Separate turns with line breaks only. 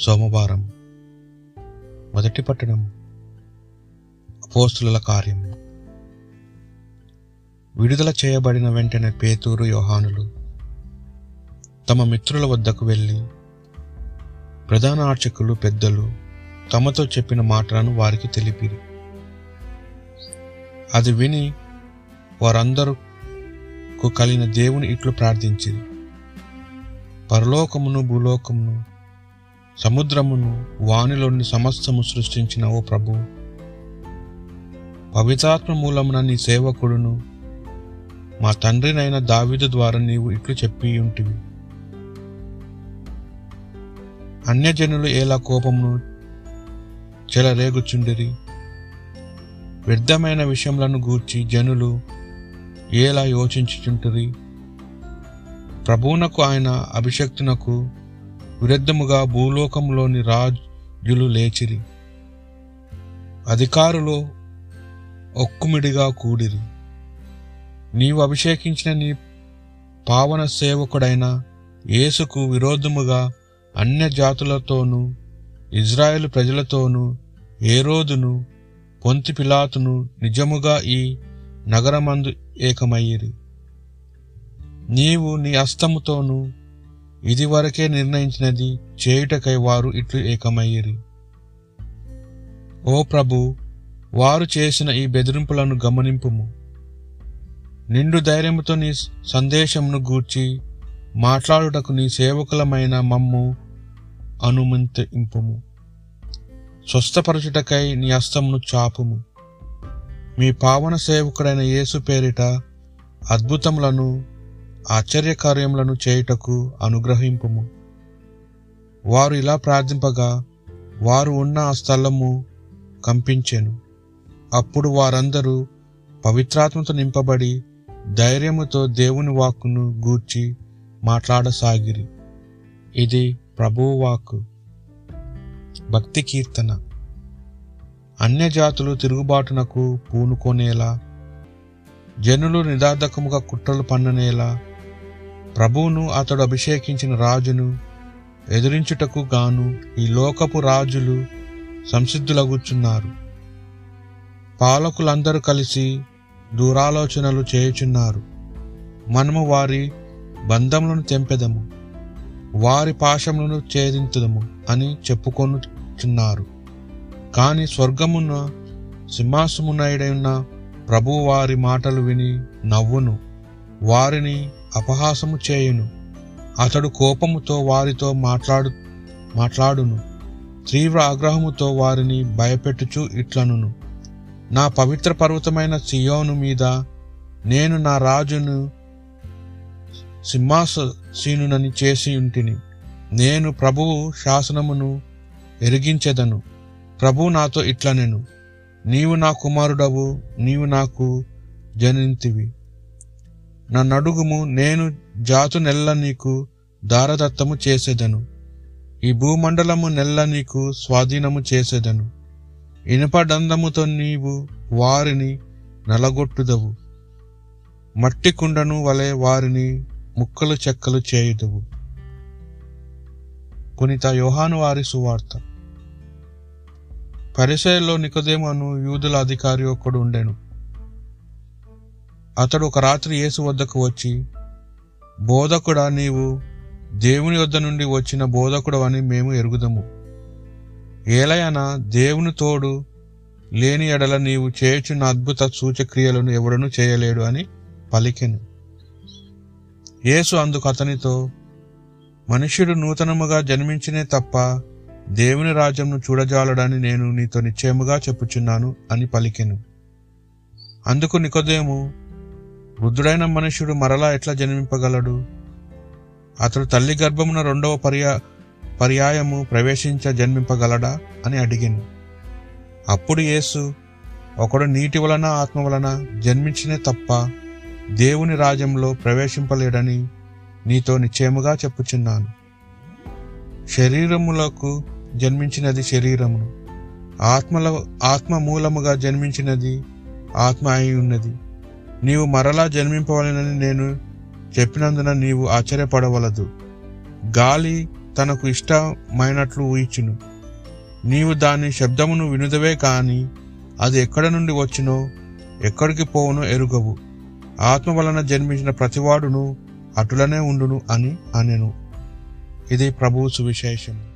సోమవారం. మొదటి పట్టణం. అపోస్తుల కార్యం. విడుదల చేయబడిన వెంటనే పేతూరు యోహానులు తమ మిత్రుల వద్దకు వెళ్ళి ప్రధాన అర్చకులు పెద్దలు తమతో చెప్పిన మాటలను వారికి తెలిపిరి. అది విని వారందరూ కలిగిన దేవుని ఇట్లు ప్రార్థించింది పరలోకమును భూలోకమును సముద్రమును వానిలోని సమస్తము సృష్టించిన ఓ ప్రభు. పవిత్రాత్మ మూలమున నీ సేవకుడును మా తండ్రినైన దావిదు ద్వారా నీవు ఇట్లు చెప్పి ఉంటివి. అన్యజనులు ఎలా కోపమును చెలరేగుచుండిరి. వ్యర్థమైన విషయములను గూర్చి జనులు ఎలా యోచించుచుంటిరి. ప్రభువునకు ఆయన అభిషక్తునకు విరుద్ధముగా భూలోకంలోని రాజులు లేచిరి. అధికారులు ఒక్కుమిడిగా కూడిరి. నీవు అభిషేకించిన నీ పావన సేవకుడైన యేసుకు విరోధముగా అన్య జాతులతోనూ ఇజ్రాయెల్ ప్రజలతోనూ ఏరోదును పొంతి పిలాతును నిజముగా ఈ నగరమందు ఏకమయ్యిరి. నీవు నీ అస్తముతోనూ ఇదివరకే నిర్ణయించినది చేయుటకై వారు ఇట్లు ఏకమయ్యిరి. ఓ ప్రభు వారు చేసిన ఈ బెదిరింపులను గమనింపుము. నిండు ధైర్యముతో నీ సందేశమును గూర్చి మాట్లాడుటకు నీ సేవకులమైన మమ్ము అనుమతింపుము. స్వస్థపరచుటకై నీ హస్తమును చాపుము. మీ పావన సేవకుడైన యేసు పేరిట అద్భుతములను ఆశ్చర్యకార్యములను చేయుటకు అనుగ్రహింపుము. వారు ఇలా ప్రార్థింపగా వారు ఉన్న ఆ స్థలము కంపించెను. అప్పుడు వారందరూ పవిత్రాత్మతో నింపబడి ధైర్యముతో దేవుని వాక్కును గూర్చి మాట్లాడసాగిరి. ఇది ప్రభువు వాక్కు. భక్తి కీర్తన. అన్యజాతులు తిరుగుబాటునకు పూనుకొనేలా జనులు నిదార్థకముగా కుట్రలు పన్ననేలా ప్రభువును అతడు అభిషేకించిన రాజును ఎదిరించుటకు గాను ఈ లోకపు రాజులు సంసిద్ధులగుచున్నారు. పాలకులందరూ కలిసి దూరాలోచనలు చేయుచున్నారు. మనము వారి బంధములను తెంపెదము వారి పాశములను ఛేదించదము అని చెప్పుకొనుచున్నారు. కాని స్వర్గమున సింహాసమునైడైన ప్రభువు వారి మాటలు విని నవ్వును వారిని అపహాసము చేయును. అతడు కోపముతో వారితో మాట్లాడు మాట్లాడును. తీవ్ర ఆగ్రహముతో వారిని భయపెట్టుచు ఇట్లనును. నా పవిత్ర పర్వతమైన సియోను మీద నేను నా రాజును సింహాసీనునని చేసి ఉంటిని. నేను ప్రభువు శాసనమును ఎరిగించెదను. ప్రభు నాతో ఇట్లనెను. నీవు నా కుమారుడవు నీవు నాకు జనింతివి. నన్నడుగుము నేను జాతు నెల్ల నీకు దారదత్తము చేసేదను. ఈ భూమండలము నెల్ల నీకు స్వాధీనము చేసేదను. ఇనుపడందముతో నీవు వారిని నలగొట్టుదవు. మట్టి కుండను వలె వారిని ముక్కలు చెక్కలు చేయుదువు. కొనిత యోహాను వారి సువార్త. పరిసయలో నికోదేమను యూదుల అధికారి ఒకడు ఉండెను. అతడు ఒక రాత్రి యేసు వద్దకు వచ్చి బోధకుడా నీవు దేవుని వద్ద నుండి వచ్చిన బోధకుడు అని మేము ఎరుగుదము. ఏలయన దేవుని తోడు లేని ఎడల నీవు చేయుచున్న అద్భుత సూచక్రియలను ఎవడను చేయలేడు అని పలికెను. యేసు అందుకు అతనితో మనుష్యుడు నూతనముగా జన్మించినే తప్ప దేవుని రాజ్యంను చూడజాలడని నేను నీతో నిశ్చయముగా చెప్పుచున్నాను అని పలికెను. అందుకు నికోదేము వృద్ధుడైన మనుష్యుడు మరలా ఎట్లా జన్మింపగలడు? అతడు తల్లి గర్భమున రెండవ పర్యా పర్యాయము ప్రవేశించ జన్మింపగలడా? అని అడిగాను. అప్పుడు యేసు ఒకడు నీటి వలన ఆత్మ వలన జన్మించినే తప్ప దేవుని రాజ్యంలో ప్రవేశింపలేడని నీతో నిశ్చయముగా చెప్పుచున్నాను. శరీరములకు జన్మించినది శరీరమును. ఆత్మల ఆత్మ మూలముగా జన్మించినది ఆత్మ అయి ఉన్నది. నీవు మరలా జన్మింపవలనని నేను చెప్పినందున నీవు ఆశ్చర్యపడవలదు. గాలి తనకు ఇష్టమైనట్లు ఊహించును. నీవు దాని శబ్దమును వినుదవే కాని అది ఎక్కడ నుండి వచ్చినో ఎక్కడికి పోవునో ఎరుగవు. ఆత్మ వలన జన్మించిన ప్రతివాడును అటులనే ఉండును అని అనెను. ఇది ప్రభువు సువిశేషం.